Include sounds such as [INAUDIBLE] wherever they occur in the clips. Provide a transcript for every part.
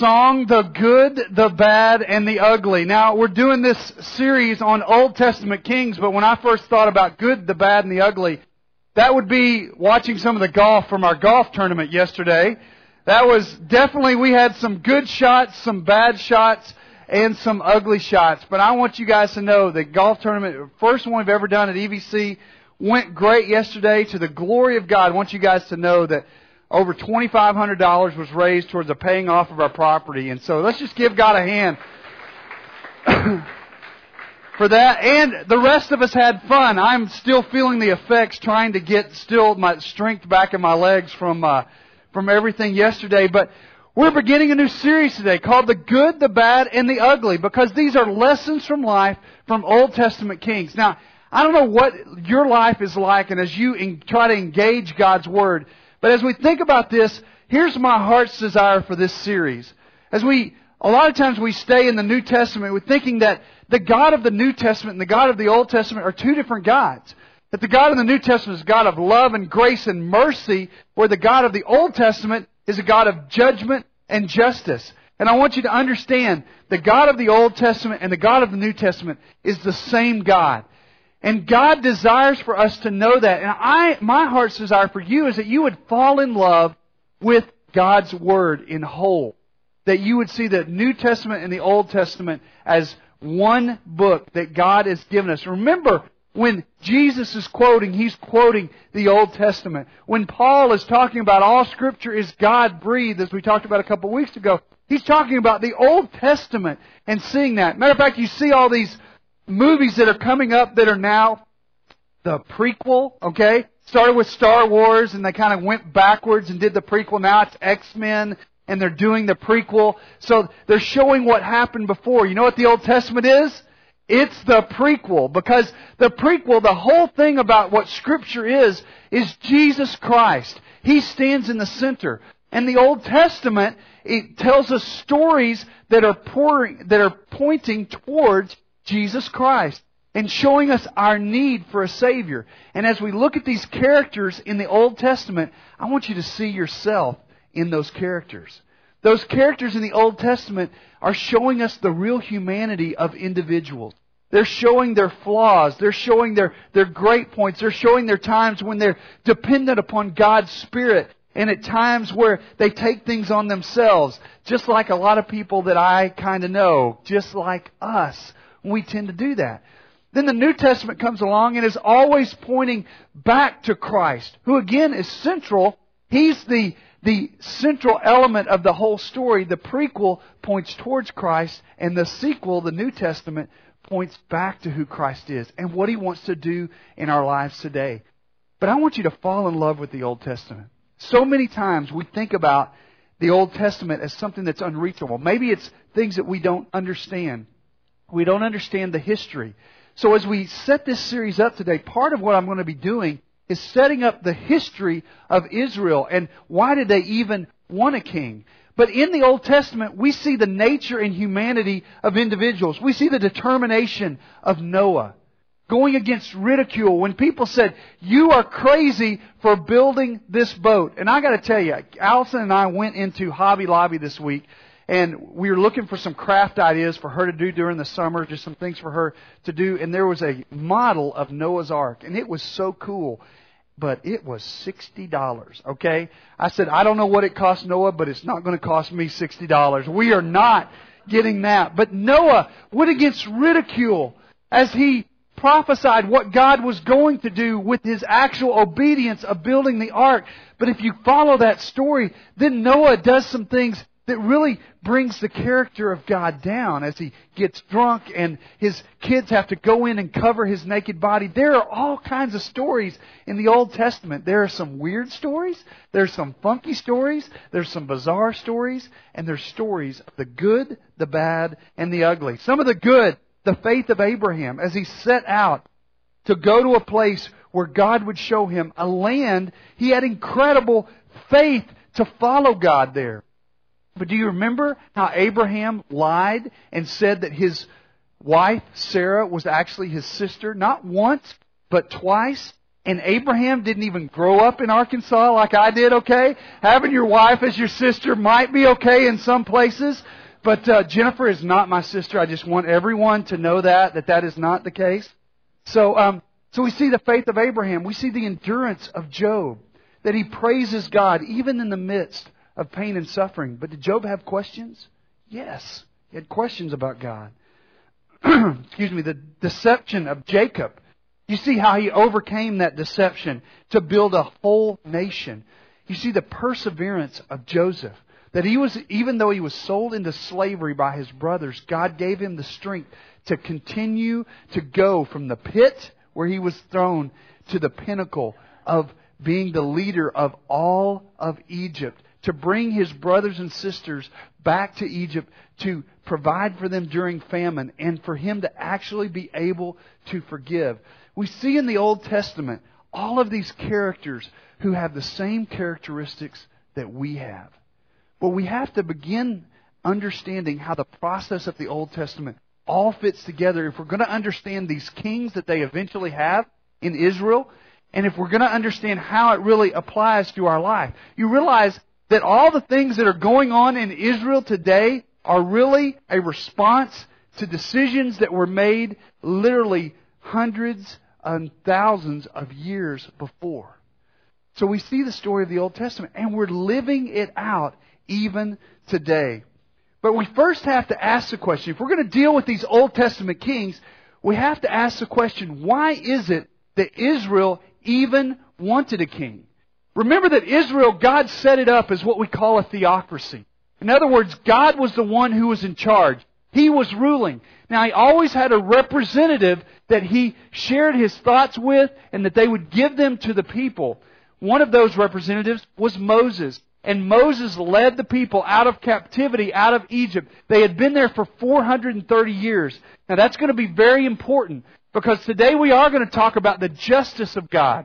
song, The Good, the Bad, and the Ugly. Now, we're doing this series on Old Testament kings, but when I first thought about good, the bad, and the ugly, that would be watching some of the golf from our golf tournament yesterday. That was definitely, we had some good shots, some bad shots, and some ugly shots. But I want you guys to know that golf tournament, first one we've ever done at EVC, went great yesterday to the glory of God. I want you guys to know that over $2,500 was raised towards the paying off of our property. And so let's just give God a hand [COUGHS] for that. And the rest of us had fun. I'm still feeling the effects trying to get still my strength back in my legs from, uh, from everything yesterday. But we're beginning a new series today called The Good, the Bad, and the Ugly because these are lessons from life from Old Testament kings. Now, I don't know what your life is like and as you in, try to engage God's Word, but as we think about this, here's my heart's desire for this series. As we, a lot of times we stay in the New Testament we're thinking that the God of the New Testament and the God of the Old Testament are two different gods. That the God of the New Testament is God of love and grace and mercy, where the God of the Old Testament is a God of judgment and justice. And I want you to understand the God of the Old Testament and the God of the New Testament is the same God. And God desires for us to know that. And I, my heart's desire for you is that you would fall in love with God's Word in whole. That you would see the New Testament and the Old Testament as one book that God has given us. Remember, when Jesus is quoting, he's quoting the Old Testament. When Paul is talking about all Scripture is God breathed, as we talked about a couple of weeks ago, he's talking about the Old Testament and seeing that. Matter of fact, you see all these movies that are coming up that are now the prequel, okay? Started with Star Wars and they kind of went backwards and did the prequel. Now it's X-Men and they're doing the prequel. So they're showing what happened before. You know what the Old Testament is? It's the prequel because the prequel, the whole thing about what scripture is, is Jesus Christ. He stands in the center. And the Old Testament, it tells us stories that are pouring, that are pointing towards Jesus Christ and showing us our need for a Savior. And as we look at these characters in the Old Testament, I want you to see yourself in those characters. Those characters in the Old Testament are showing us the real humanity of individuals. They're showing their flaws. They're showing their, their great points. They're showing their times when they're dependent upon God's Spirit and at times where they take things on themselves, just like a lot of people that I kind of know, just like us. We tend to do that. Then the New Testament comes along and is always pointing back to Christ, who again is central. He's the, the central element of the whole story. The prequel points towards Christ, and the sequel, the New Testament, points back to who Christ is and what He wants to do in our lives today. But I want you to fall in love with the Old Testament. So many times we think about the Old Testament as something that's unreachable. Maybe it's things that we don't understand. We don't understand the history. So as we set this series up today, part of what I'm going to be doing is setting up the history of Israel and why did they even want a king. But in the Old Testament, we see the nature and humanity of individuals. We see the determination of Noah going against ridicule when people said, you are crazy for building this boat. And I gotta tell you, Allison and I went into Hobby Lobby this week and we were looking for some craft ideas for her to do during the summer, just some things for her to do. And there was a model of Noah's Ark, and it was so cool. But it was sixty dollars. Okay, I said I don't know what it cost Noah, but it's not going to cost me sixty dollars. We are not getting that. But Noah went against ridicule as he prophesied what God was going to do with his actual obedience of building the ark. But if you follow that story, then Noah does some things that really brings the character of God down as he gets drunk and his kids have to go in and cover his naked body. There are all kinds of stories in the Old Testament. There are some weird stories, there's some funky stories, there's some bizarre stories, and there's stories of the good, the bad, and the ugly. Some of the good, the faith of Abraham as he set out to go to a place where God would show him a land. He had incredible faith to follow God there. But do you remember how Abraham lied and said that his wife, Sarah, was actually his sister? Not once, but twice. and Abraham didn't even grow up in Arkansas like I did, okay? Having your wife as your sister might be okay in some places, but uh, Jennifer is not my sister. I just want everyone to know that, that that is not the case. So, um, so we see the faith of Abraham. We see the endurance of Job, that he praises God even in the midst of pain and suffering. But did Job have questions? Yes. He had questions about God. [CLEARS THROAT] Excuse me, the deception of Jacob. You see how he overcame that deception to build a whole nation. You see the perseverance of Joseph. That he was, even though he was sold into slavery by his brothers, God gave him the strength to continue to go from the pit where he was thrown to the pinnacle of being the leader of all of Egypt, to bring his brothers and sisters back to Egypt to provide for them during famine, and for him to actually be able to forgive. We see in the Old Testament all of these characters who have the same characteristics that we have. But we have to begin understanding how the process of the Old Testament all fits together if we're going to understand these kings that they eventually have in Israel, and if we're going to understand how it really applies to our life. You realize that all the things that are going on in Israel today are really a response to decisions that were made literally hundreds and thousands of years before. So we see the story of the Old Testament, and we're living it out even today. But we first have to ask the question, if we're going to deal with these Old Testament kings, we have to ask the question, why is it that Israel even wanted a king? Remember that Israel, God set it up as what we call a theocracy. In other words, God was the one who was in charge. He was ruling. Now, he always had a representative that he shared his thoughts with and that they would give them to the people. One of those representatives was Moses. And Moses led the people out of captivity, out of Egypt. They had been there for 430 years. Now that's going to be very important because today we are going to talk about the justice of God.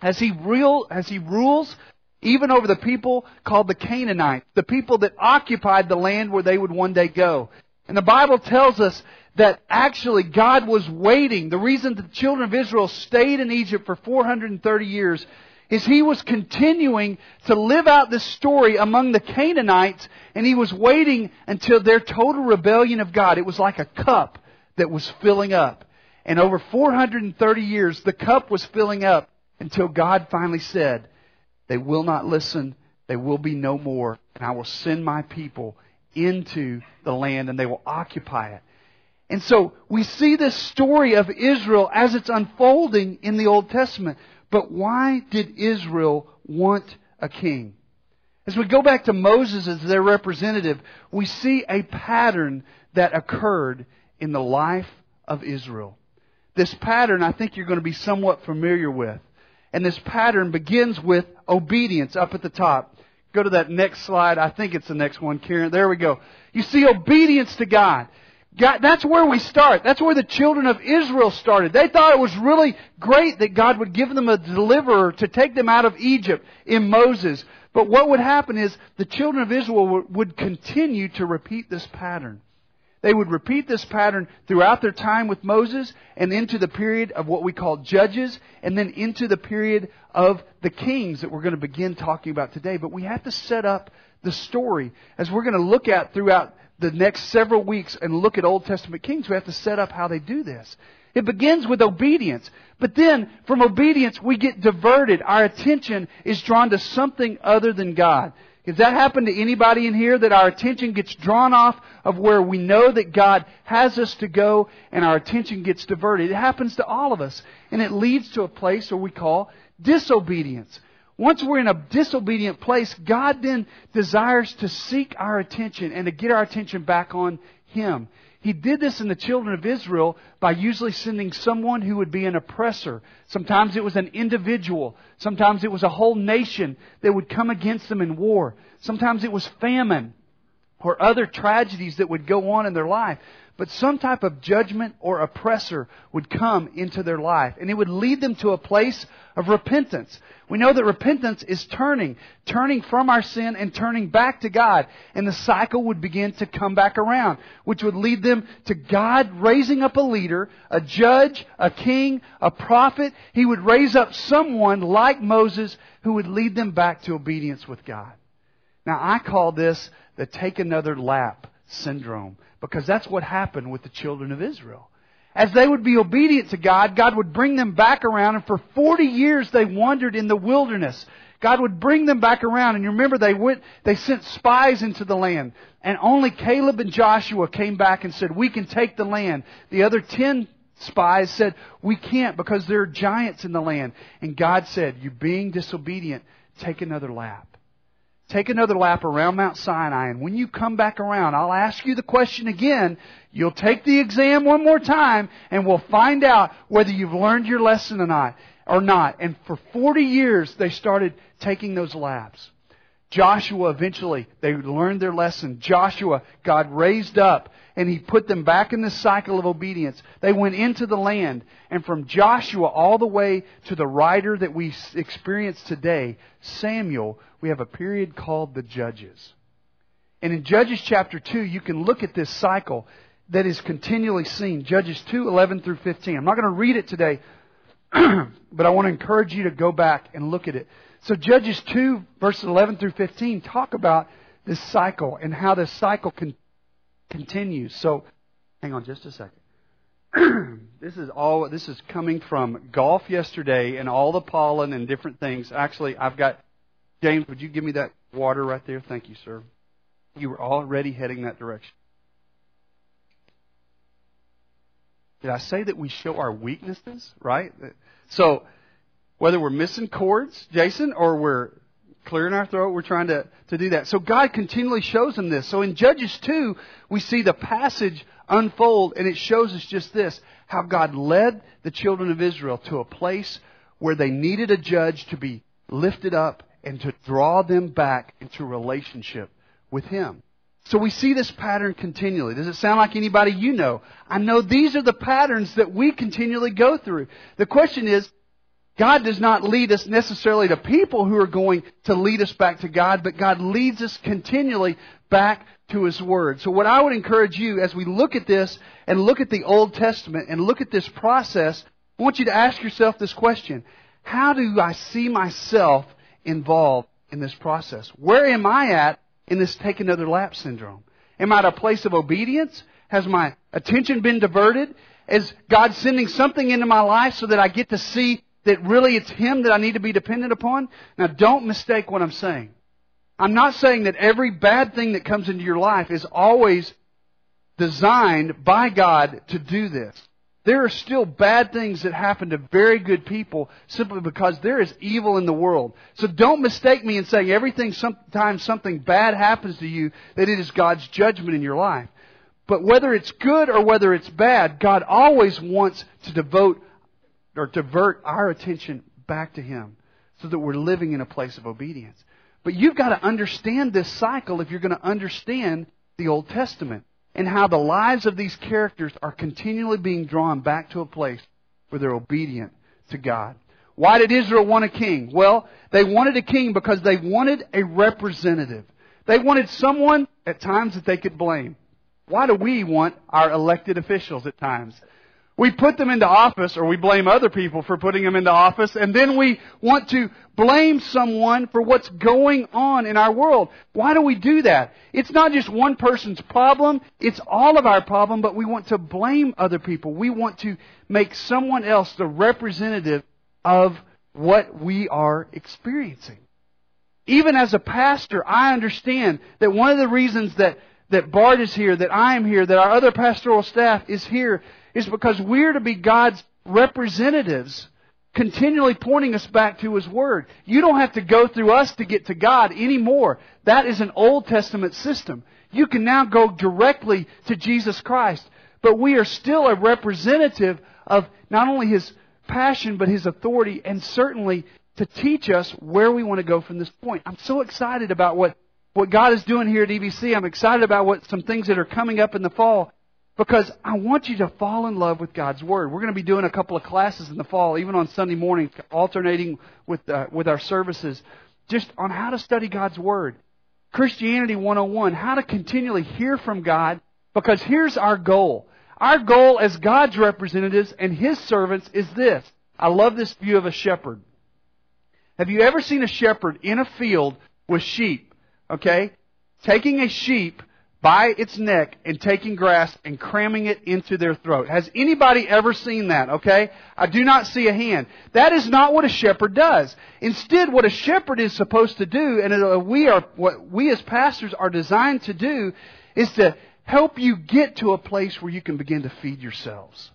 As he, real, as he rules even over the people called the Canaanites, the people that occupied the land where they would one day go. And the Bible tells us that actually God was waiting. The reason the children of Israel stayed in Egypt for 430 years is he was continuing to live out this story among the Canaanites and he was waiting until their total rebellion of God. It was like a cup that was filling up. And over 430 years, the cup was filling up until God finally said, they will not listen, they will be no more, and I will send my people into the land and they will occupy it. And so we see this story of Israel as it's unfolding in the Old Testament. But why did Israel want a king? As we go back to Moses as their representative, we see a pattern that occurred in the life of Israel. This pattern I think you're going to be somewhat familiar with. And this pattern begins with obedience up at the top. Go to that next slide. I think it's the next one, Karen. There we go. You see obedience to God. God, that's where we start. That's where the children of Israel started. They thought it was really great that God would give them a deliverer to take them out of Egypt in Moses. But what would happen is the children of Israel would continue to repeat this pattern. They would repeat this pattern throughout their time with Moses and into the period of what we call judges and then into the period of the kings that we're going to begin talking about today. But we have to set up the story as we're going to look at throughout the next several weeks and look at Old Testament kings, we have to set up how they do this. It begins with obedience. But then, from obedience, we get diverted. Our attention is drawn to something other than God. Has that happened to anybody in here that our attention gets drawn off of where we know that God has us to go and our attention gets diverted? It happens to all of us. And it leads to a place where we call disobedience. Once we're in a disobedient place, God then desires to seek our attention and to get our attention back on Him. He did this in the children of Israel by usually sending someone who would be an oppressor. Sometimes it was an individual. Sometimes it was a whole nation that would come against them in war. Sometimes it was famine or other tragedies that would go on in their life. But some type of judgment or oppressor would come into their life. And it would lead them to a place of repentance. We know that repentance is turning, turning from our sin and turning back to God. And the cycle would begin to come back around, which would lead them to God raising up a leader, a judge, a king, a prophet. He would raise up someone like Moses who would lead them back to obedience with God. Now I call this the take another lap syndrome because that's what happened with the children of Israel. As they would be obedient to God, God would bring them back around and for 40 years they wandered in the wilderness. God would bring them back around and you remember they went, they sent spies into the land and only Caleb and Joshua came back and said, we can take the land. The other 10 spies said, we can't because there are giants in the land. And God said, you being disobedient, take another lap. Take another lap around Mount Sinai, and when you come back around, I'll ask you the question again. You'll take the exam one more time, and we'll find out whether you've learned your lesson or not. Or not. And for 40 years, they started taking those laps. Joshua eventually, they learned their lesson. Joshua, God raised up and he put them back in this cycle of obedience. They went into the land. And from Joshua all the way to the writer that we experience today, Samuel, we have a period called the Judges. And in Judges chapter 2, you can look at this cycle that is continually seen. Judges 2, 11 through 15. I'm not going to read it today, [CLEARS THROAT] but I want to encourage you to go back and look at it. So Judges 2, verses 11 through 15 talk about this cycle and how this cycle can continues. So, hang on just a second. [CLEARS THROAT] this is all. This is coming from golf yesterday and all the pollen and different things. Actually, I've got James. Would you give me that water right there? Thank you, sir. You were already heading that direction. Did I say that we show our weaknesses? Right. So, whether we're missing chords, Jason, or we're clearing our throat. We're trying to, to do that. So God continually shows them this. So in Judges 2, we see the passage unfold and it shows us just this, how God led the children of Israel to a place where they needed a judge to be lifted up and to draw them back into relationship with Him. So we see this pattern continually. Does it sound like anybody you know? I know these are the patterns that we continually go through. The question is, God does not lead us necessarily to people who are going to lead us back to God, but God leads us continually back to His Word. So what I would encourage you as we look at this and look at the Old Testament and look at this process, I want you to ask yourself this question. How do I see myself involved in this process? Where am I at in this take another lap syndrome? Am I at a place of obedience? Has my attention been diverted? Is God sending something into my life so that I get to see that really it's Him that I need to be dependent upon? Now don't mistake what I'm saying. I'm not saying that every bad thing that comes into your life is always designed by God to do this. There are still bad things that happen to very good people simply because there is evil in the world. So don't mistake me in saying everything, sometimes something bad happens to you, that it is God's judgment in your life. But whether it's good or whether it's bad, God always wants to devote or divert our attention back to Him so that we're living in a place of obedience. But you've got to understand this cycle if you're going to understand the Old Testament and how the lives of these characters are continually being drawn back to a place where they're obedient to God. Why did Israel want a king? Well, they wanted a king because they wanted a representative. They wanted someone at times that they could blame. Why do we want our elected officials at times? We put them into office, or we blame other people for putting them into office, and then we want to blame someone for what's going on in our world. Why do we do that? It's not just one person's problem, it's all of our problem, but we want to blame other people. We want to make someone else the representative of what we are experiencing. Even as a pastor, I understand that one of the reasons that that Bart is here, that I am here, that our other pastoral staff is here is because we're to be God's representatives, continually pointing us back to His Word. You don't have to go through us to get to God anymore. That is an Old Testament system. You can now go directly to Jesus Christ. But we are still a representative of not only His passion, but His authority, and certainly to teach us where we want to go from this point. I'm so excited about what, what God is doing here at EBC. I'm excited about what some things that are coming up in the fall. Because I want you to fall in love with God's Word. We're going to be doing a couple of classes in the fall, even on Sunday morning, alternating with, uh, with our services, just on how to study God's Word. Christianity 101, how to continually hear from God, because here's our goal. Our goal as God's representatives and His servants is this. I love this view of a shepherd. Have you ever seen a shepherd in a field with sheep? Okay? Taking a sheep by its neck and taking grass and cramming it into their throat. Has anybody ever seen that? Okay? I do not see a hand. That is not what a shepherd does. Instead, what a shepherd is supposed to do, and uh, we are, what we as pastors are designed to do, is to help you get to a place where you can begin to feed yourselves.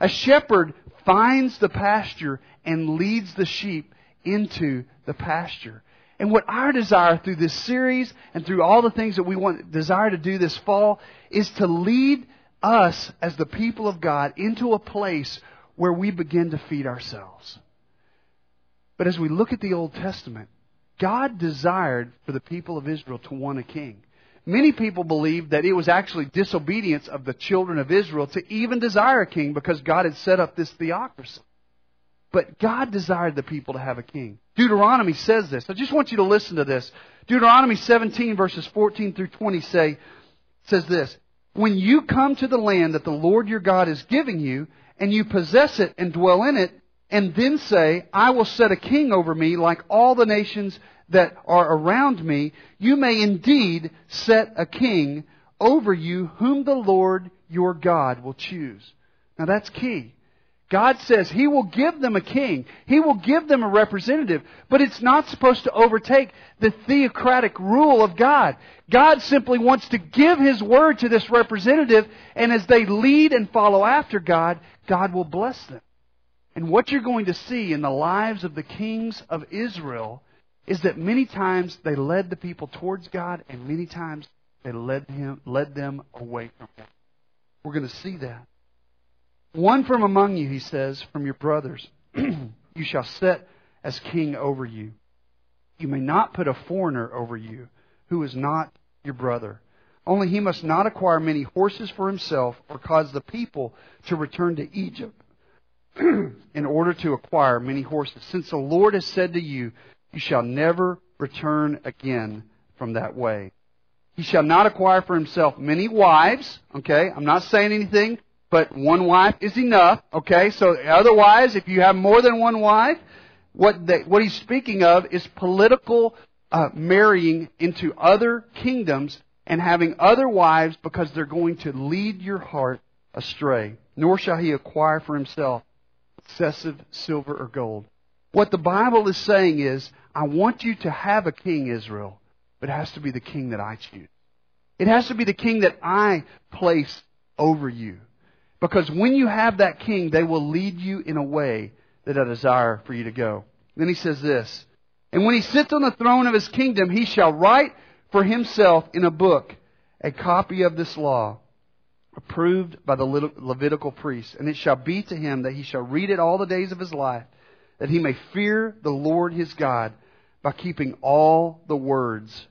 A shepherd finds the pasture and leads the sheep into the pasture. And what our desire through this series and through all the things that we want, desire to do this fall is to lead us as the people of God into a place where we begin to feed ourselves. But as we look at the Old Testament, God desired for the people of Israel to want a king. Many people believe that it was actually disobedience of the children of Israel to even desire a king because God had set up this theocracy. But God desired the people to have a king. Deuteronomy says this. I just want you to listen to this. Deuteronomy 17 verses 14 through 20 say, says this. When you come to the land that the Lord your God is giving you, and you possess it and dwell in it, and then say, I will set a king over me like all the nations that are around me, you may indeed set a king over you whom the Lord your God will choose. Now that's key. God says He will give them a king. He will give them a representative. But it's not supposed to overtake the theocratic rule of God. God simply wants to give His word to this representative, and as they lead and follow after God, God will bless them. And what you're going to see in the lives of the kings of Israel is that many times they led the people towards God, and many times they led, him, led them away from Him. We're going to see that. One from among you, he says, from your brothers, [CLEARS THROAT] you shall set as king over you. You may not put a foreigner over you who is not your brother. Only he must not acquire many horses for himself or cause the people to return to Egypt [CLEARS THROAT] in order to acquire many horses. Since the Lord has said to you, You shall never return again from that way. He shall not acquire for himself many wives. Okay, I'm not saying anything but one wife is enough. Okay, so otherwise, if you have more than one wife, what what he's speaking of is political uh, marrying into other kingdoms and having other wives because they're going to lead your heart astray. Nor shall he acquire for himself excessive silver or gold. What the Bible is saying is, I want you to have a king, Israel, but it has to be the king that I choose. It has to be the king that I place over you. Because when you have that king, they will lead you in a way that I desire for you to go. Then he says this, And when he sits on the throne of his kingdom, he shall write for himself in a book a copy of this law, approved by the Levitical priests. And it shall be to him that he shall read it all the days of his life, that he may fear the Lord his God by keeping all the words,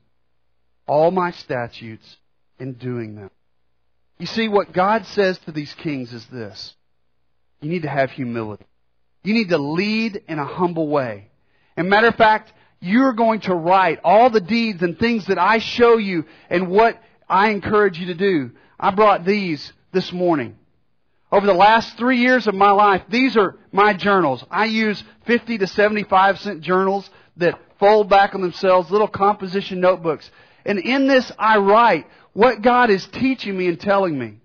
all my statutes, and doing them. You see, what God says to these kings is this. You need to have humility. You need to lead in a humble way. And matter of fact, you're going to write all the deeds and things that I show you and what I encourage you to do. I brought these this morning. Over the last three years of my life, these are my journals. I use 50 to 75 cent journals that fold back on themselves, little composition notebooks. And in this, I write what God is teaching me and telling me.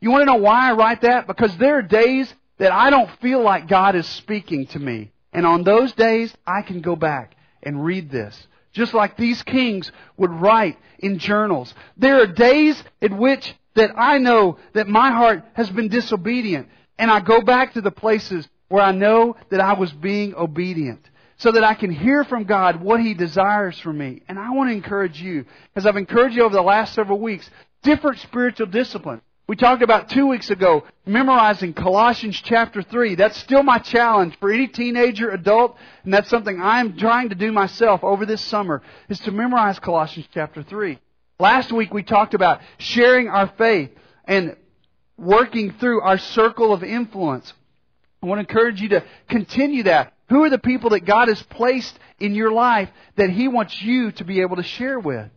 You want to know why I write that? Because there are days that I don't feel like God is speaking to me. And on those days, I can go back and read this. Just like these kings would write in journals. There are days in which that I know that my heart has been disobedient. And I go back to the places where I know that I was being obedient so that I can hear from God what He desires for me. And I want to encourage you, as I've encouraged you over the last several weeks, different spiritual disciplines. We talked about two weeks ago memorizing Colossians chapter 3. That's still my challenge for any teenager, adult, and that's something I'm trying to do myself over this summer, is to memorize Colossians chapter 3. Last week we talked about sharing our faith and working through our circle of influence. I want to encourage you to continue that. Who are the people that God has placed in your life that He wants you to be able to share with?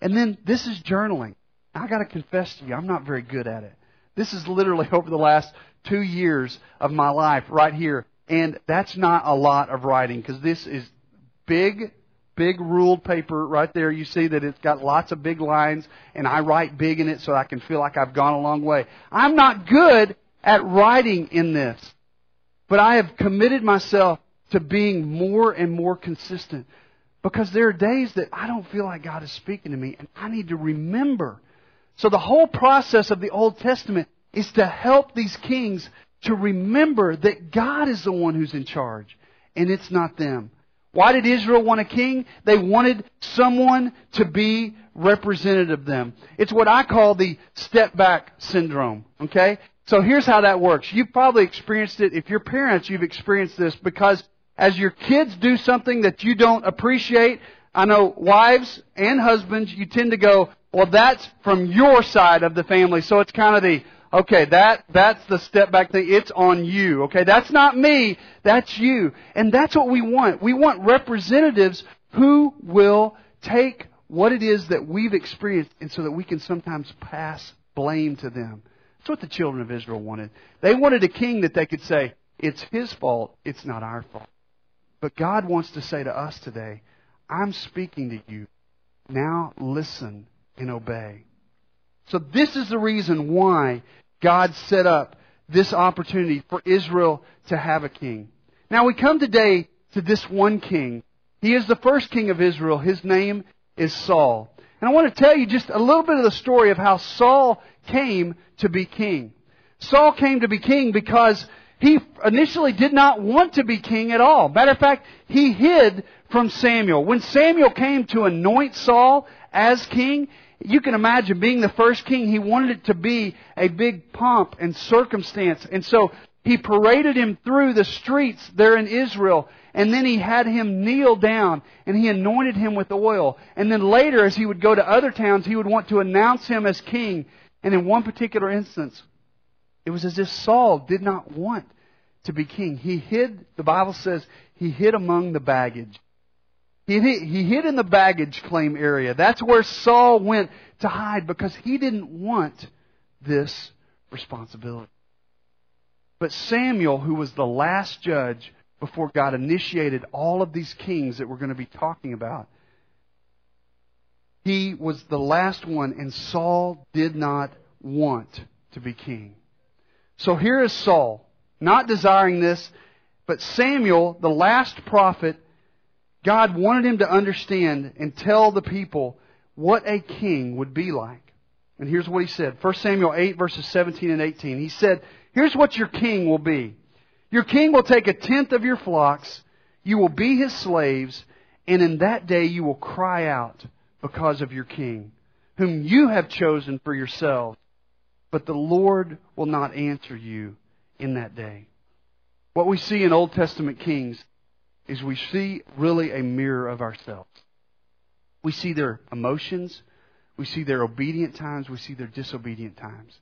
And then this is journaling. I got to confess to you, I'm not very good at it. This is literally [LAUGHS] over the last two years of my life right here. And that's not a lot of writing because this is big, big ruled paper right there. You see that it's got lots of big lines and I write big in it so I can feel like I've gone a long way. I'm not good at writing in this, but I have committed myself to being more and more consistent because there are days that I don't feel like God is speaking to me and I need to remember. So the whole process of the Old Testament is to help these kings to remember that God is the one who's in charge and it's not them. Why did Israel want a king? They wanted someone to be representative of them. It's what I call the step back syndrome. Okay? So here's how that works. You've probably experienced it. If you're parents, you've experienced this because as your kids do something that you don't appreciate, I know wives and husbands, you tend to go, well, that's from your side of the family. So it's kind of the, okay, that, that's the step back thing. It's on you. Okay, that's not me. That's you. And that's what we want. We want representatives who will take what it is that we've experienced and so that we can sometimes pass blame to them. That's what the children of Israel wanted. They wanted a king that they could say, it's his fault, it's not our fault. But God wants to say to us today, I'm speaking to you. Now listen and obey. So this is the reason why God set up this opportunity for Israel to have a king. Now we come today to this one king. He is the first king of Israel. His name is Saul. And I want to tell you just a little bit of the story of how Saul came to be king. Saul came to be king because he initially did not want to be king at all. Matter of fact, he hid from Samuel. When Samuel came to anoint Saul as king, you can imagine being the first king, he wanted it to be a big pomp and circumstance. And so he paraded him through the streets there in Israel. And then he had him kneel down and he anointed him with oil. And then later, as he would go to other towns, he would want to announce him as king. And in one particular instance, it was as if Saul did not want to be king. He hid, the Bible says, he hid among the baggage. He hid, he hid in the baggage claim area. That's where Saul went to hide because he didn't want this responsibility. But Samuel, who was the last judge before God initiated all of these kings that we're going to be talking about, he was the last one, and Saul did not want to be king. So here is Saul, not desiring this, but Samuel, the last prophet, God wanted him to understand and tell the people what a king would be like. And here's what he said. 1 Samuel 8 verses 17 and 18. He said, here's what your king will be. Your king will take a tenth of your flocks. You will be his slaves. And in that day you will cry out because of your king, whom you have chosen for yourselves but the Lord will not answer you in that day. What we see in Old Testament kings is we see really a mirror of ourselves. We see their emotions, we see their obedient times, we see their disobedient times.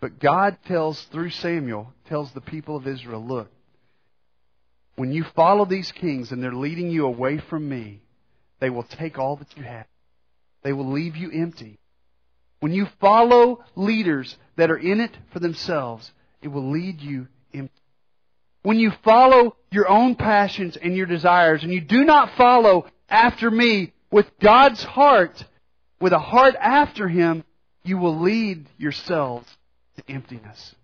But God tells, through Samuel, tells the people of Israel, look, when you follow these kings and they're leading you away from me, they will take all that you have. They will leave you empty. When you follow leaders that are in it for themselves, it will lead you empty. When you follow your own passions and your desires, and you do not follow after me with God's heart, with a heart after Him, you will lead yourselves to emptiness.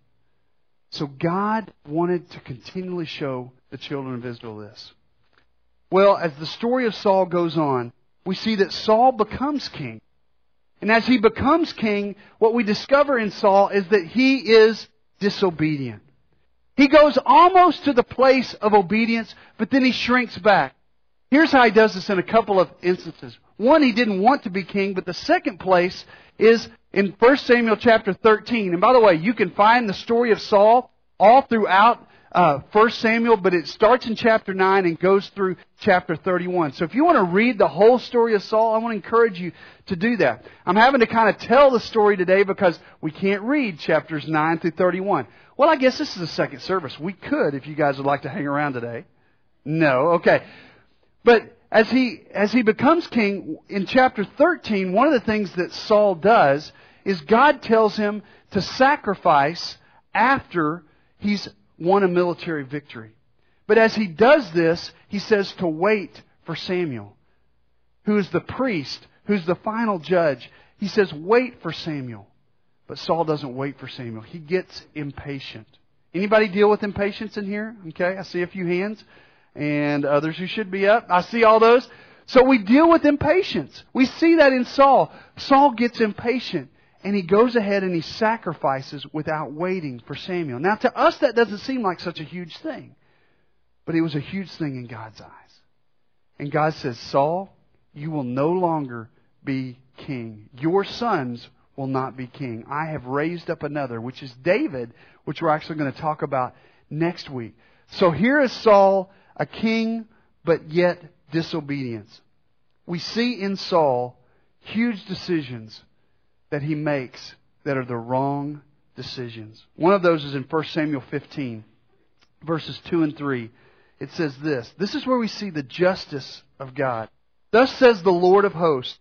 So God wanted to continually show the children of Israel this. Well, as the story of Saul goes on, we see that Saul becomes king. And as he becomes king, what we discover in Saul is that he is disobedient. He goes almost to the place of obedience, but then he shrinks back. Here's how he does this in a couple of instances. One, he didn't want to be king, but the second place is in 1 Samuel chapter 13. And by the way, you can find the story of Saul all throughout uh, 1 Samuel, but it starts in chapter 9 and goes through chapter 31. So if you want to read the whole story of Saul, I want to encourage you to do that. I'm having to kind of tell the story today because we can't read chapters 9 through 31. Well, I guess this is a second service. We could if you guys would like to hang around today. No, okay. But as he, as he becomes king, in chapter 13, one of the things that Saul does is God tells him to sacrifice after he's won a military victory. But as he does this, he says to wait for Samuel, who is the priest, who's the final judge. He says, wait for Samuel. But Saul doesn't wait for Samuel. He gets impatient. Anybody deal with impatience in here? Okay, I see a few hands and others who should be up. I see all those. So we deal with impatience. We see that in Saul. Saul gets impatient and he goes ahead and he sacrifices without waiting for Samuel. Now to us that doesn't seem like such a huge thing. But it was a huge thing in God's eyes. And God says, Saul, you will no longer be king. Your sons will not be king. I have raised up another, which is David, which we're actually going to talk about next week. So here is Saul a king, but yet disobedience. We see in Saul huge decisions that he makes that are the wrong decisions. One of those is in 1 Samuel 15, verses 2 and 3. It says this This is where we see the justice of God. Thus says the Lord of hosts,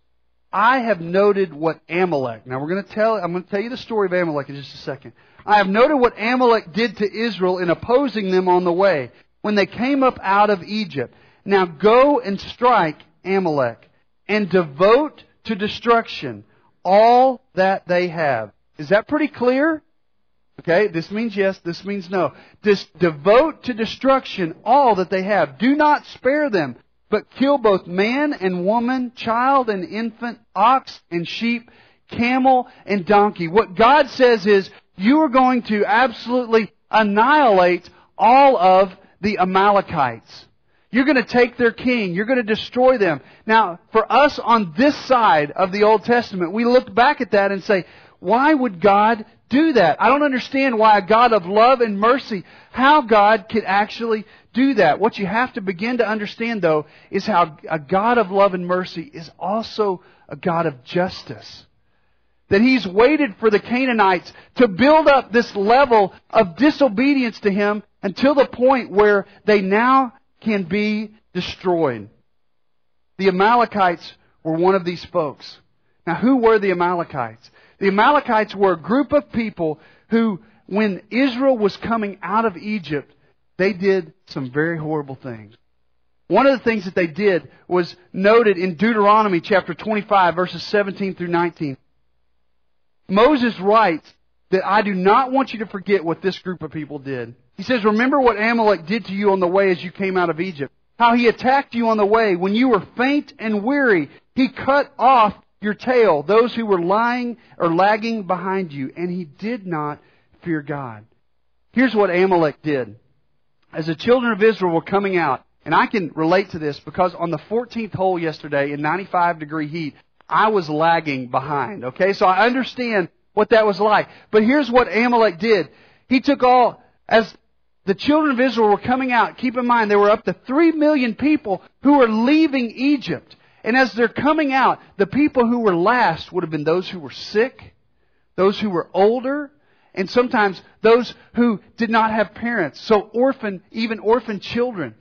I have noted what Amalek. Now we're going to tell, I'm going to tell you the story of Amalek in just a second. I have noted what Amalek did to Israel in opposing them on the way when they came up out of Egypt. Now go and strike Amalek and devote to destruction all that they have. Is that pretty clear? Okay, this means yes, this means no. Just devote to destruction all that they have. Do not spare them, but kill both man and woman, child and infant, ox and sheep, camel and donkey. What God says is, you are going to absolutely annihilate all of the Amalekites. You're going to take their king. You're going to destroy them. Now, for us on this side of the Old Testament, we look back at that and say, why would God do that? I don't understand why a God of love and mercy, how God could actually do that. What you have to begin to understand, though, is how a God of love and mercy is also a God of justice. That He's waited for the Canaanites to build up this level of disobedience to Him until the point where they now can be destroyed. The Amalekites were one of these folks. Now, who were the Amalekites? The Amalekites were a group of people who, when Israel was coming out of Egypt, they did some very horrible things. One of the things that they did was noted in Deuteronomy chapter 25 verses 17 through 19. Moses writes that I do not want you to forget what this group of people did. He says, Remember what Amalek did to you on the way as you came out of Egypt. How he attacked you on the way. When you were faint and weary, he cut off your tail, those who were lying or lagging behind you, and he did not fear God. Here's what Amalek did. As the children of Israel were coming out, and I can relate to this because on the 14th hole yesterday in 95 degree heat, I was lagging behind. Okay, so I understand what that was like. But here's what Amalek did. He took all, as the children of Israel were coming out. Keep in mind, there were up to three million people who were leaving Egypt. And as they're coming out, the people who were last would have been those who were sick, those who were older, and sometimes those who did not have parents. So orphan, even orphan children.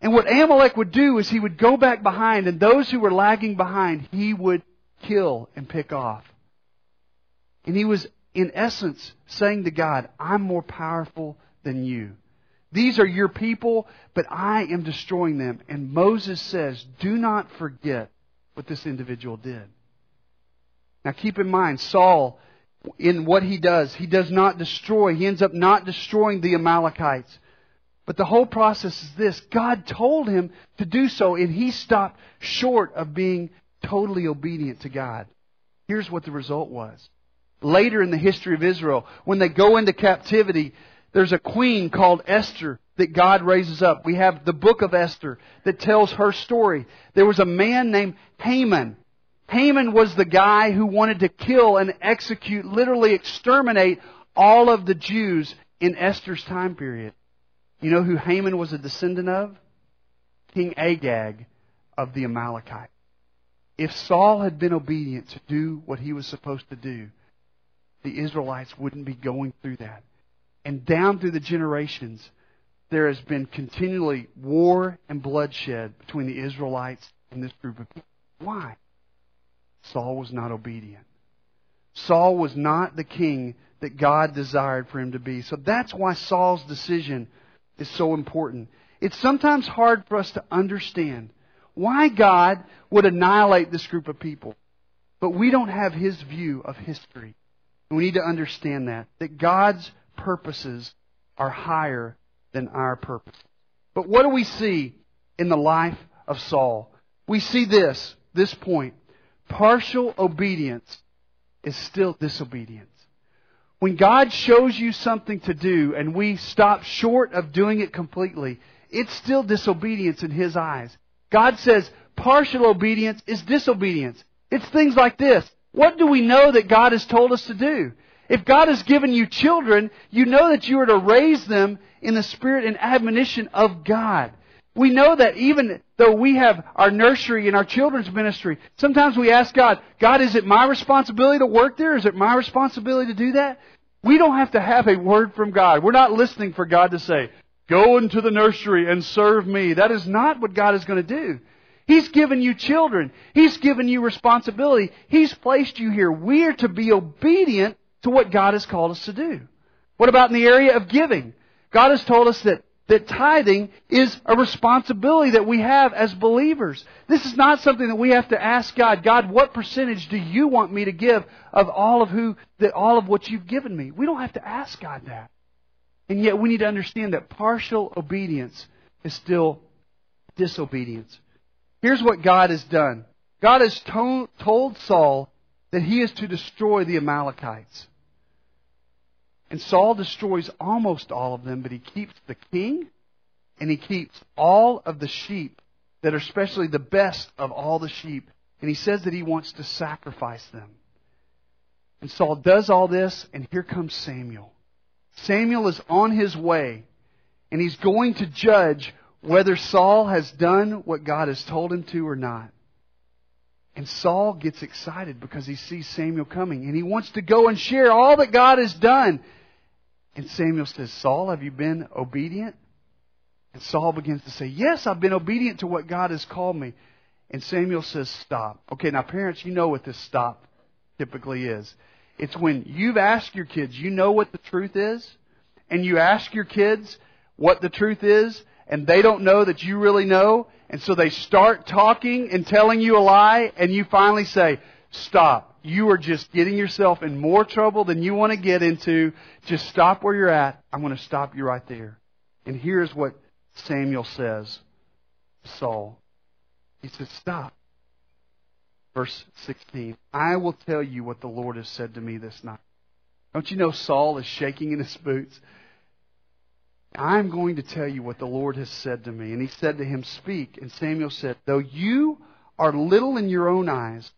And what Amalek would do is he would go back behind, and those who were lagging behind, he would kill and pick off. And he was, in essence, saying to God, I'm more powerful than you. These are your people, but I am destroying them. And Moses says, do not forget what this individual did. Now keep in mind, Saul, in what he does, he does not destroy. He ends up not destroying the Amalekites. But the whole process is this. God told him to do so, and he stopped short of being totally obedient to God. Here's what the result was. Later in the history of Israel, when they go into captivity, there's a queen called Esther that God raises up. We have the book of Esther that tells her story. There was a man named Haman. Haman was the guy who wanted to kill and execute, literally exterminate all of the Jews in Esther's time period. You know who Haman was a descendant of? King Agag of the Amalekites. If Saul had been obedient to do what he was supposed to do, the Israelites wouldn't be going through that. And down through the generations, there has been continually war and bloodshed between the Israelites and this group of people. Why? Saul was not obedient. Saul was not the king that God desired for him to be. So that's why Saul's decision is so important. It's sometimes hard for us to understand why God would annihilate this group of people. But we don't have his view of history. We need to understand that. That God's purposes are higher than our purpose. But what do we see in the life of Saul? We see this, this point. Partial obedience is still disobedience. When God shows you something to do and we stop short of doing it completely, it's still disobedience in His eyes. God says partial obedience is disobedience. It's things like this. What do we know that God has told us to do? If God has given you children, you know that you are to raise them in the spirit and admonition of God. We know that even though we have our nursery and our children's ministry, sometimes we ask God, God, is it my responsibility to work there? Is it my responsibility to do that? We don't have to have a word from God. We're not listening for God to say, go into the nursery and serve me. That is not what God is going to do. He's given you children. He's given you responsibility. He's placed you here. We are to be obedient to what God has called us to do. What about in the area of giving? God has told us that that tithing is a responsibility that we have as believers. This is not something that we have to ask God, God, what percentage do you want me to give of all of who, that all of what you've given me? We don't have to ask God that. And yet we need to understand that partial obedience is still disobedience. Here's what God has done. God has told, told Saul that he is to destroy the Amalekites. And Saul destroys almost all of them, but he keeps the king and he keeps all of the sheep that are especially the best of all the sheep. And he says that he wants to sacrifice them. And Saul does all this, and here comes Samuel. Samuel is on his way, and he's going to judge whether Saul has done what God has told him to or not. And Saul gets excited because he sees Samuel coming, and he wants to go and share all that God has done. And Samuel says, Saul, have you been obedient? And Saul begins to say, Yes, I've been obedient to what God has called me. And Samuel says, Stop. Okay, now parents, you know what this stop typically is. It's when you've asked your kids, you know what the truth is, and you ask your kids what the truth is, and they don't know that you really know, and so they start talking and telling you a lie, and you finally say, Stop you are just getting yourself in more trouble than you want to get into. Just stop where you're at. I'm going to stop you right there. And here's what Samuel says to Saul. He says, Stop. Verse 16. I will tell you what the Lord has said to me this night. Don't you know Saul is shaking in his boots? I'm going to tell you what the Lord has said to me. And he said to him, Speak. And Samuel said, Though you are little in your own eyes,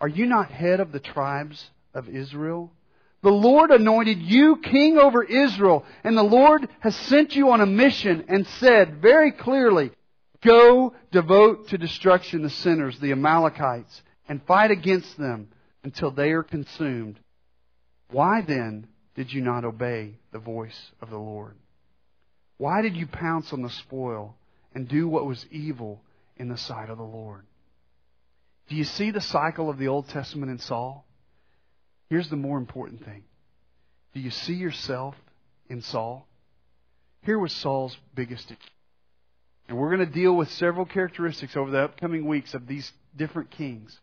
are you not head of the tribes of Israel? The Lord anointed you king over Israel, and the Lord has sent you on a mission and said very clearly, Go devote to destruction the sinners, the Amalekites, and fight against them until they are consumed. Why then did you not obey the voice of the Lord? Why did you pounce on the spoil and do what was evil in the sight of the Lord? Do you see the cycle of the Old Testament in Saul? Here's the more important thing. Do you see yourself in Saul? Here was Saul's biggest issue. And we're going to deal with several characteristics over the upcoming weeks of these different kings.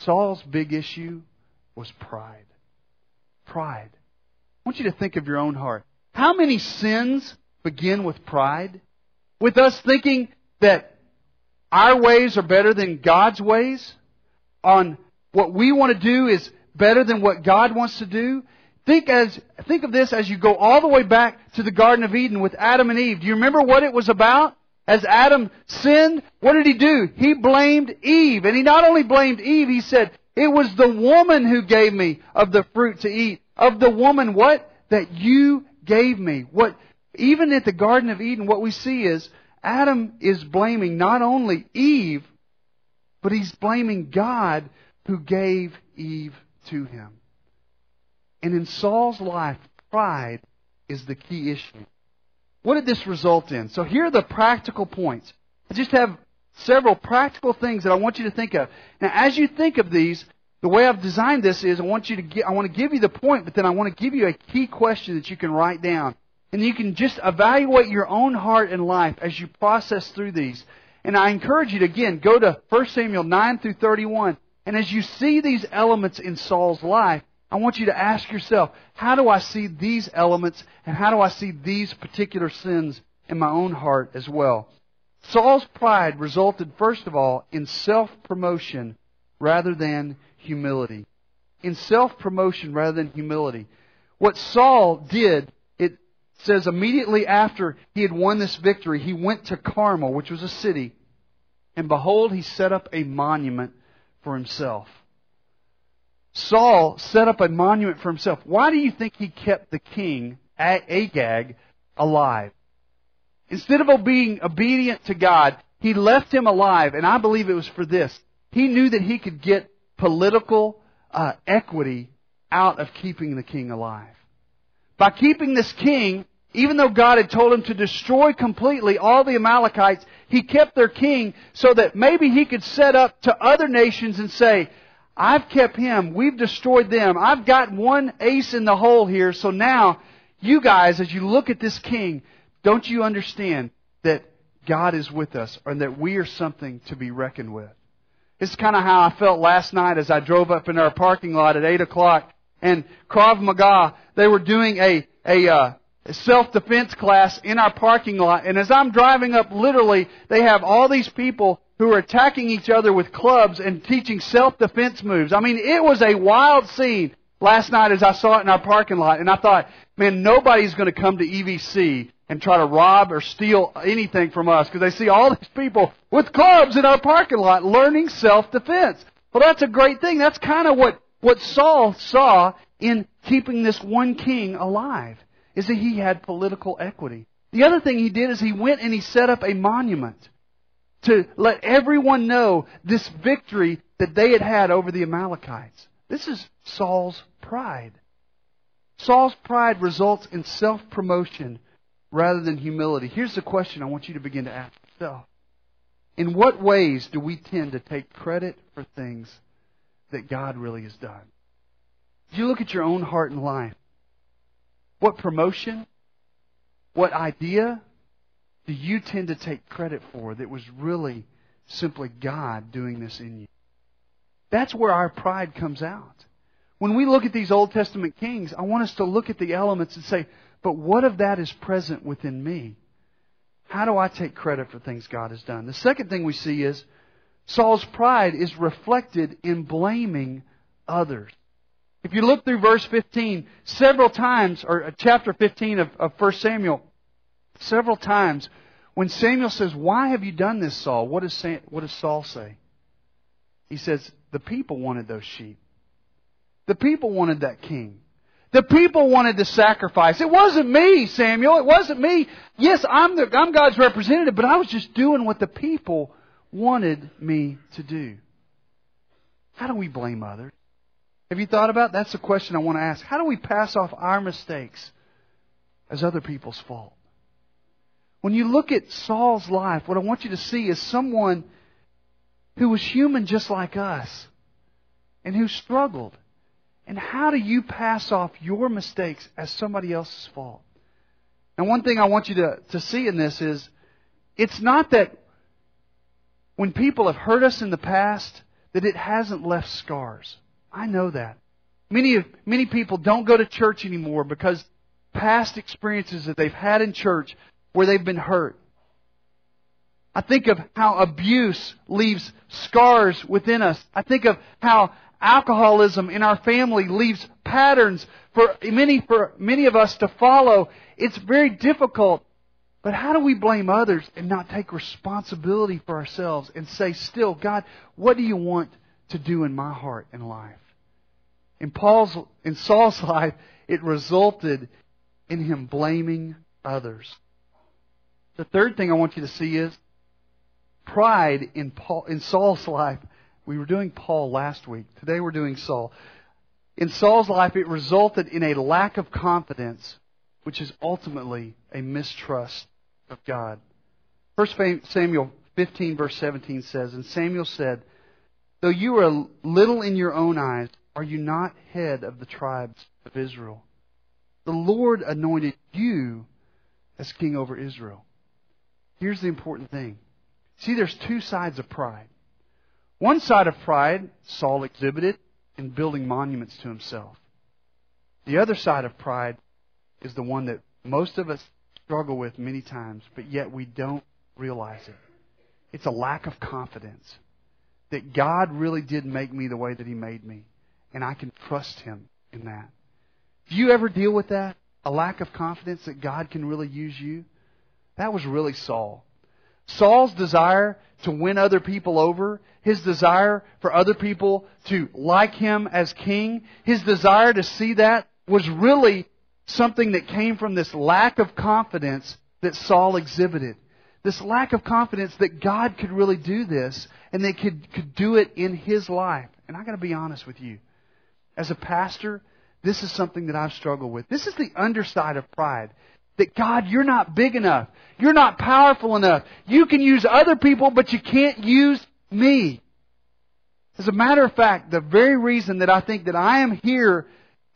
Saul's big issue was pride. Pride. I want you to think of your own heart. How many sins begin with pride? With us thinking that our ways are better than God's ways, on what we want to do is better than what God wants to do, think as think of this as you go all the way back to the Garden of Eden with Adam and Eve. Do you remember what it was about? As Adam sinned, what did he do? He blamed Eve. And he not only blamed Eve, he said, It was the woman who gave me of the fruit to eat. Of the woman what? That you gave me. What even at the Garden of Eden, what we see is Adam is blaming not only Eve, but he's blaming God who gave Eve to him. And in Saul's life, pride is the key issue. What did this result in? So here are the practical points. I just have several practical things that I want you to think of. Now, as you think of these, the way I've designed this is I want you to get, I want to give you the point, but then I want to give you a key question that you can write down. And you can just evaluate your own heart and life as you process through these. And I encourage you to again go to 1 Samuel 9 through 31. And as you see these elements in Saul's life, I want you to ask yourself, how do I see these elements and how do I see these particular sins in my own heart as well? Saul's pride resulted, first of all, in self promotion rather than humility. In self promotion rather than humility. What Saul did, says immediately after he had won this victory, he went to Carmel, which was a city, and behold, he set up a monument for himself. Saul set up a monument for himself. Why do you think he kept the king, Agag, alive? Instead of being obedient to God, he left him alive, and I believe it was for this. He knew that he could get political uh, equity out of keeping the king alive. By keeping this king, even though God had told him to destroy completely all the Amalekites, he kept their king so that maybe he could set up to other nations and say, I've kept him. We've destroyed them. I've got one ace in the hole here. So now, you guys, as you look at this king, don't you understand that God is with us and that we are something to be reckoned with? It's kind of how I felt last night as I drove up in our parking lot at 8 o'clock and Krav Maga, they were doing a, a, uh, self-defense class in our parking lot. And as I'm driving up, literally, they have all these people who are attacking each other with clubs and teaching self-defense moves. I mean, it was a wild scene last night as I saw it in our parking lot. And I thought, man, nobody's going to come to EVC and try to rob or steal anything from us because they see all these people with clubs in our parking lot learning self-defense. Well, that's a great thing. That's kind of what, what Saul saw in keeping this one king alive, is that he had political equity. The other thing he did is he went and he set up a monument to let everyone know this victory that they had had over the Amalekites. This is Saul's pride. Saul's pride results in self-promotion rather than humility. Here's the question I want you to begin to ask yourself. In what ways do we tend to take credit for things that God really has done? If you look at your own heart and life, what promotion, what idea do you tend to take credit for that was really simply God doing this in you? That's where our pride comes out. When we look at these Old Testament kings, I want us to look at the elements and say, but what of that is present within me? How do I take credit for things God has done? The second thing we see is Saul's pride is reflected in blaming others. If you look through verse 15, several times, or uh, chapter 15 of, of 1 Samuel, several times, when Samuel says, Why have you done this, Saul? What does, Sam, what does Saul say? He says, The people wanted those sheep. The people wanted that king. The people wanted the sacrifice. It wasn't me, Samuel. It wasn't me. Yes, I'm, the, I'm God's representative, but I was just doing what the people wanted me to do. How do we blame others? Have you thought about? That's the question I want to ask. How do we pass off our mistakes as other people's fault? When you look at Saul's life, what I want you to see is someone who was human just like us and who struggled and how do you pass off your mistakes as somebody else's fault? And one thing I want you to, to see in this is it's not that when people have hurt us in the past, that it hasn't left scars. I know that. Many, of, many people don't go to church anymore because past experiences that they've had in church where they've been hurt. I think of how abuse leaves scars within us. I think of how alcoholism in our family leaves patterns for many, for many of us to follow. It's very difficult. But how do we blame others and not take responsibility for ourselves and say, still, God, what do you want to do in my heart and life? In Paul's, in Saul's [LAUGHS] life, it resulted in him blaming others. The third thing I want you to see is pride in Paul in Saul's [LAUGHS] life. We were doing Paul last week. Today we're doing Saul. In Saul's life, it resulted in a lack of confidence, which is ultimately a mistrust of God. First Samuel 15 verse 17 says, And Samuel said, Though you are little in your own eyes, are you not head of the tribes of Israel? The Lord anointed you as king over Israel. Here's the important thing. See, there's two sides of pride. One side of pride, Saul exhibited in building monuments to himself. The other side of pride is the one that most of us struggle with many times, but yet we don't realize it. It's a lack of confidence that God really did make me the way that He made me, and I can trust Him in that. Do you ever deal with that? A lack of confidence that God can really use you? That was really Saul. Saul's desire to win other people over, his desire for other people to like him as king, his desire to see that was really something that came from this lack of confidence that Saul exhibited. This lack of confidence that God could really do this and they could, could do it in his life. And I gotta be honest with you. As a pastor, this is something that I've struggled with. This is the underside of pride. That God, you're not big enough. You're not powerful enough. You can use other people, but you can't use me. As a matter of fact, the very reason that I think that I am here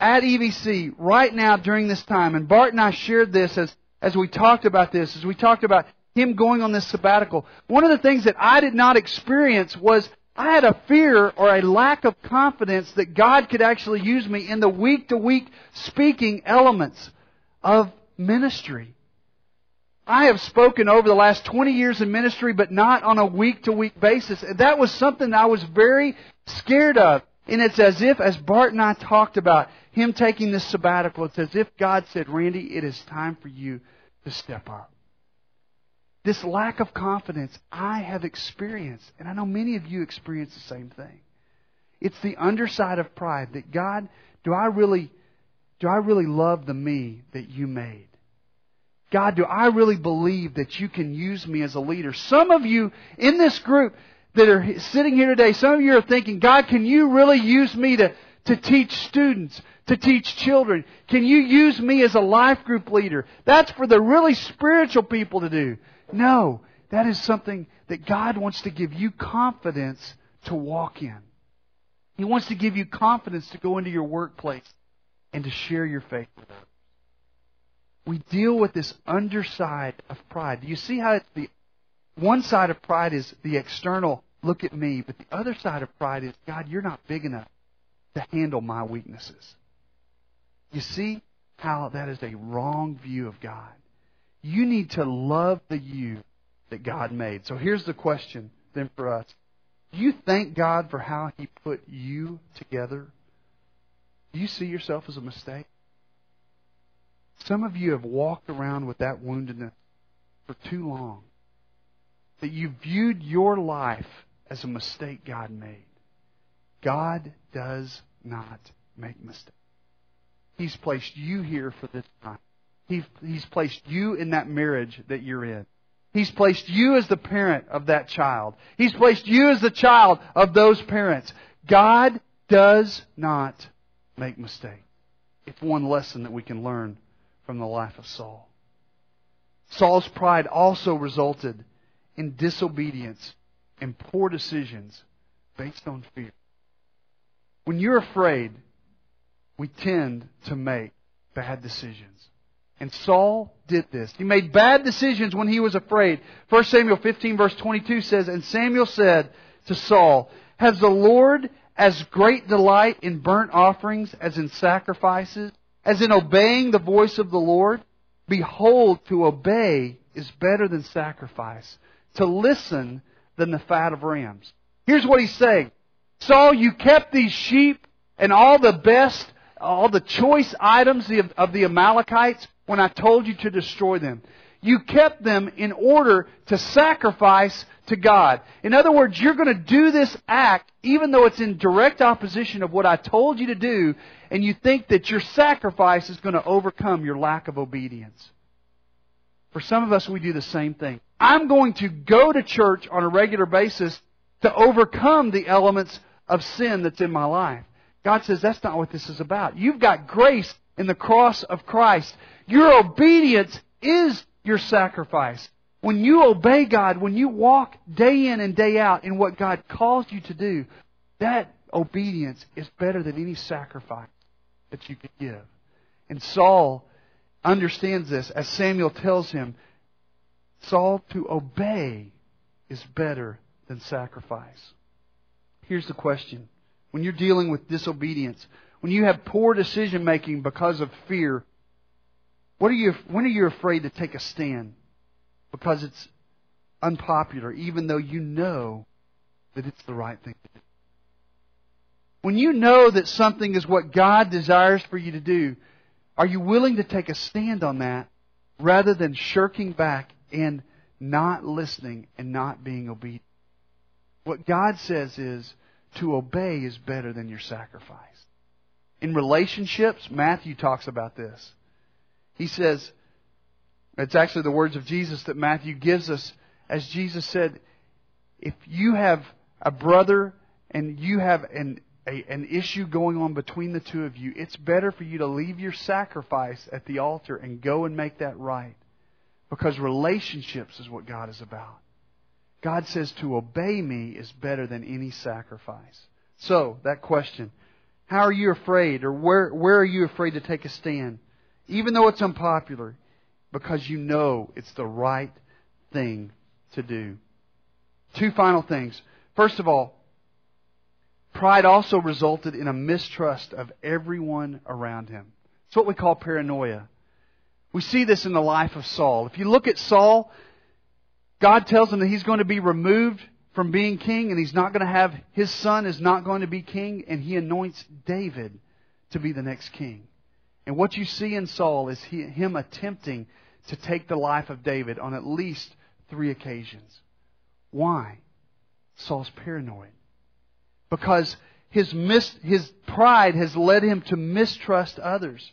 at EVC right now during this time, and Bart and I shared this as, as we talked about this, as we talked about him going on this sabbatical. One of the things that I did not experience was I had a fear or a lack of confidence that God could actually use me in the week to week speaking elements of ministry. I have spoken over the last 20 years in ministry, but not on a week to week basis. That was something I was very scared of. And it's as if, as Bart and I talked about him taking this sabbatical, it's as if God said, Randy, it is time for you to step up. This lack of confidence I have experienced, and I know many of you experience the same thing. It's the underside of pride that God, do I really, do I really love the me that you made? God, do I really believe that you can use me as a leader? Some of you in this group that are sitting here today, some of you are thinking, God, can you really use me to, to teach students, to teach children? Can you use me as a life group leader? That's for the really spiritual people to do. No, that is something that God wants to give you confidence to walk in. He wants to give you confidence to go into your workplace and to share your faith with others. We deal with this underside of pride. Do you see how it's the one side of pride is the external, look at me, but the other side of pride is, God, you're not big enough to handle my weaknesses. You see how that is a wrong view of God. You need to love the you that God made. So here's the question then for us. Do you thank God for how He put you together? Do you see yourself as a mistake? Some of you have walked around with that woundedness for too long. That you viewed your life as a mistake God made. God does not make mistakes. He's placed you here for this time. He, he's placed you in that marriage that you're in. He's placed you as the parent of that child. He's placed you as the child of those parents. God does not make mistakes. It's one lesson that we can learn from the life of Saul. Saul's pride also resulted in disobedience and poor decisions based on fear. When you're afraid, we tend to make bad decisions. And Saul did this. He made bad decisions when he was afraid. 1 Samuel 15 verse 22 says, And Samuel said to Saul, Has the Lord as great delight in burnt offerings as in sacrifices, as in obeying the voice of the Lord? Behold, to obey is better than sacrifice, to listen than the fat of rams. Here's what he's saying. Saul, you kept these sheep and all the best, all the choice items of the Amalekites when I told you to destroy them. You kept them in order to sacrifice to God. In other words, you're going to do this act even though it's in direct opposition of what I told you to do, and you think that your sacrifice is going to overcome your lack of obedience. For some of us, we do the same thing. I'm going to go to church on a regular basis to overcome the elements of sin that's in my life. God says that's not what this is about. You've got grace in the cross of Christ. Your obedience is your sacrifice. When you obey God, when you walk day in and day out in what God calls you to do, that obedience is better than any sacrifice that you could give. And Saul understands this as Samuel tells him, Saul, to obey is better than sacrifice. Here's the question. When you're dealing with disobedience, when you have poor decision making because of fear, what are you, when are you afraid to take a stand? Because it's unpopular, even though you know that it's the right thing to do. When you know that something is what God desires for you to do, are you willing to take a stand on that rather than shirking back and not listening and not being obedient? What God says is to obey is better than your sacrifice. In relationships, Matthew talks about this. He says, it's actually the words of Jesus that Matthew gives us as Jesus said, if you have a brother and you have an, a, an issue going on between the two of you, it's better for you to leave your sacrifice at the altar and go and make that right. Because relationships is what God is about. God says to obey me is better than any sacrifice. So, that question. How are you afraid or where, where are you afraid to take a stand? Even though it's unpopular, because you know it's the right thing to do. Two final things. First of all, pride also resulted in a mistrust of everyone around him. It's what we call paranoia. We see this in the life of Saul. If you look at Saul, God tells him that he's going to be removed from being king and he's not going to have, his son is not going to be king and he anoints David to be the next king. And what you see in Saul is he, him attempting to take the life of David on at least three occasions. Why? Saul's paranoid. Because his, mis, his pride has led him to mistrust others.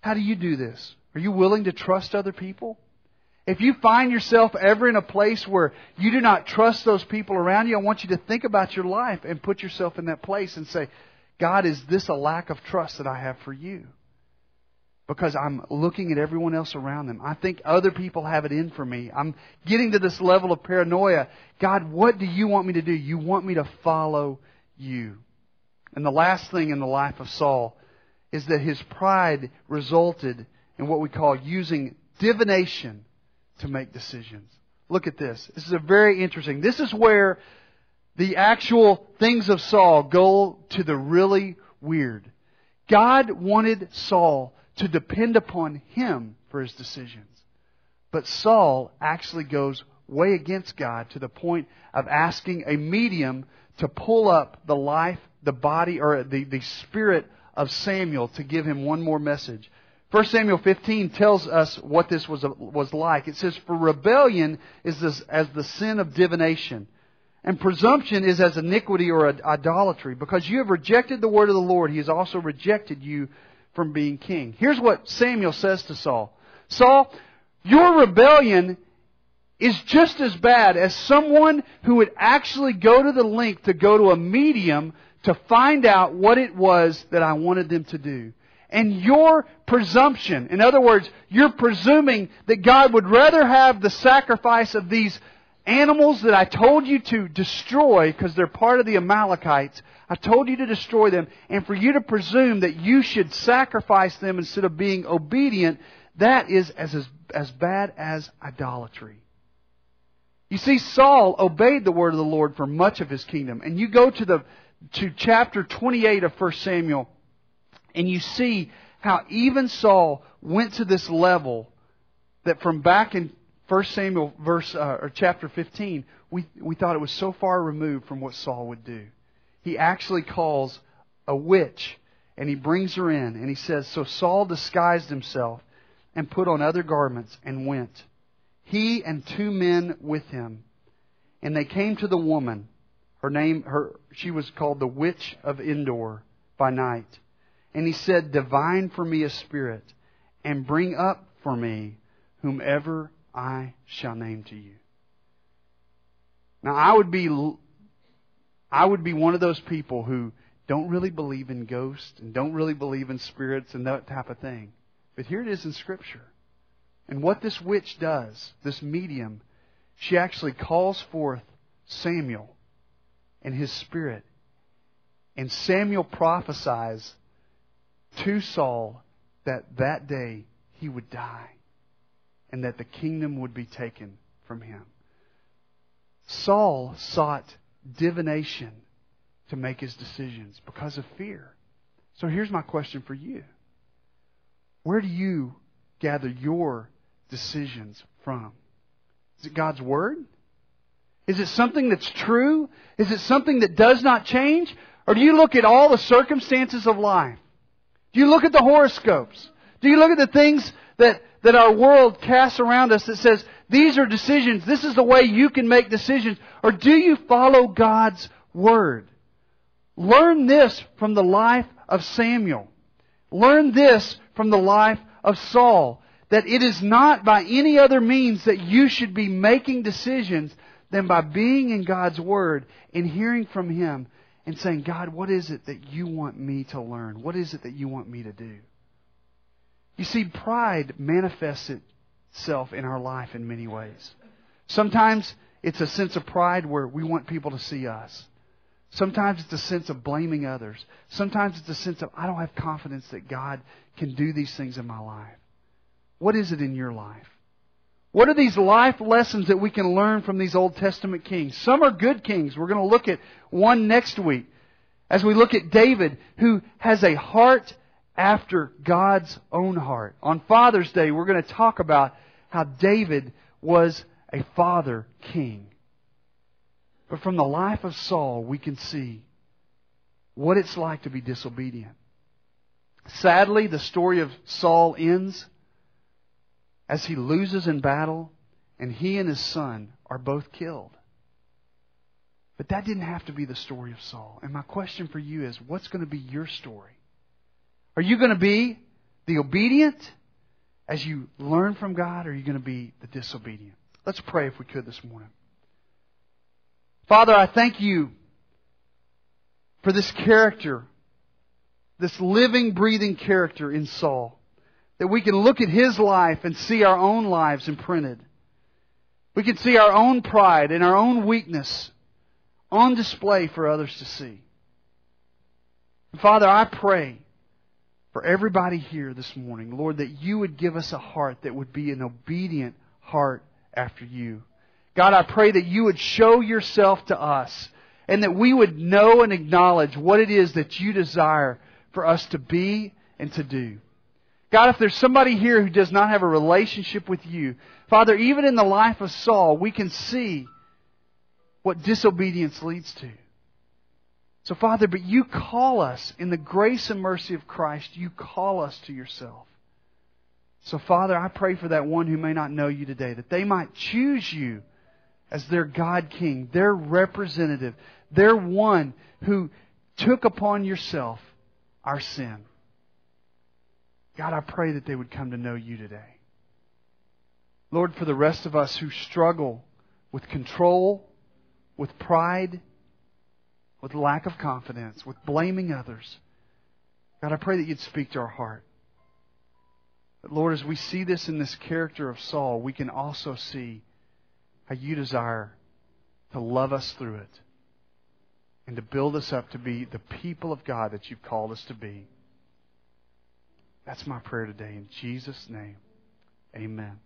How do you do this? Are you willing to trust other people? If you find yourself ever in a place where you do not trust those people around you, I want you to think about your life and put yourself in that place and say, God, is this a lack of trust that I have for you? Because I'm looking at everyone else around them. I think other people have it in for me. I'm getting to this level of paranoia. God, what do you want me to do? You want me to follow you. And the last thing in the life of Saul is that his pride resulted in what we call using divination to make decisions. Look at this. This is a very interesting. This is where the actual things of Saul go to the really weird. God wanted Saul to depend upon him for his decisions. But Saul actually goes way against God to the point of asking a medium to pull up the life, the body, or the, the spirit of Samuel to give him one more message. 1 Samuel 15 tells us what this was, was like. It says, For rebellion is this, as the sin of divination, and presumption is as iniquity or idolatry. Because you have rejected the word of the Lord, he has also rejected you from being king. Here's what Samuel says to Saul Saul, your rebellion is just as bad as someone who would actually go to the length to go to a medium to find out what it was that I wanted them to do. And your presumption, in other words, you're presuming that God would rather have the sacrifice of these animals that I told you to destroy because they're part of the Amalekites. I told you to destroy them, and for you to presume that you should sacrifice them instead of being obedient, that is as, as, as bad as idolatry. You see, Saul obeyed the word of the Lord for much of his kingdom. And you go to the to chapter 28 of 1 Samuel, and you see how even Saul went to this level that from back in 1 Samuel verse uh, or chapter 15, we we thought it was so far removed from what Saul would do. He actually calls a witch and he brings her in and he says, "So Saul disguised himself and put on other garments and went, he and two men with him, and they came to the woman. Her name her she was called the witch of Endor by night." And he said, Divine for me a spirit, and bring up for me whomever I shall name to you. Now I would be I would be one of those people who don't really believe in ghosts and don't really believe in spirits and that type of thing. But here it is in Scripture. And what this witch does, this medium, she actually calls forth Samuel and his spirit. And Samuel prophesies to Saul that that day he would die and that the kingdom would be taken from him. Saul sought divination to make his decisions because of fear. So here's my question for you. Where do you gather your decisions from? Is it God's Word? Is it something that's true? Is it something that does not change? Or do you look at all the circumstances of life? Do you look at the horoscopes? Do you look at the things that, that our world casts around us that says, these are decisions, this is the way you can make decisions? Or do you follow God's Word? Learn this from the life of Samuel. Learn this from the life of Saul. That it is not by any other means that you should be making decisions than by being in God's Word and hearing from Him and saying, God, what is it that you want me to learn? What is it that you want me to do? You see, pride manifests itself in our life in many ways. Sometimes it's a sense of pride where we want people to see us. Sometimes it's a sense of blaming others. Sometimes it's a sense of, I don't have confidence that God can do these things in my life. What is it in your life? What are these life lessons that we can learn from these Old Testament kings? Some are good kings. We're going to look at one next week as we look at David, who has a heart after God's own heart. On Father's Day, we're going to talk about how David was a father king. But from the life of Saul, we can see what it's like to be disobedient. Sadly, the story of Saul ends as he loses in battle and he and his son are both killed. But that didn't have to be the story of Saul. And my question for you is what's going to be your story? Are you going to be the obedient as you learn from God, or are you going to be the disobedient? Let's pray if we could this morning. Father, I thank you for this character, this living, breathing character in Saul. That we can look at his life and see our own lives imprinted. We can see our own pride and our own weakness on display for others to see. Father, I pray for everybody here this morning, Lord, that you would give us a heart that would be an obedient heart after you. God, I pray that you would show yourself to us and that we would know and acknowledge what it is that you desire for us to be and to do. God, if there's somebody here who does not have a relationship with you, Father, even in the life of Saul, we can see what disobedience leads to. So, Father, but you call us in the grace and mercy of Christ, you call us to yourself. So, Father, I pray for that one who may not know you today, that they might choose you as their God King, their representative, their one who took upon yourself our sin. God, I pray that they would come to know you today. Lord, for the rest of us who struggle with control, with pride, with lack of confidence, with blaming others, God, I pray that you'd speak to our heart. But Lord, as we see this in this character of Saul, we can also see how you desire to love us through it and to build us up to be the people of God that you've called us to be. That's my prayer today. In Jesus' name, amen.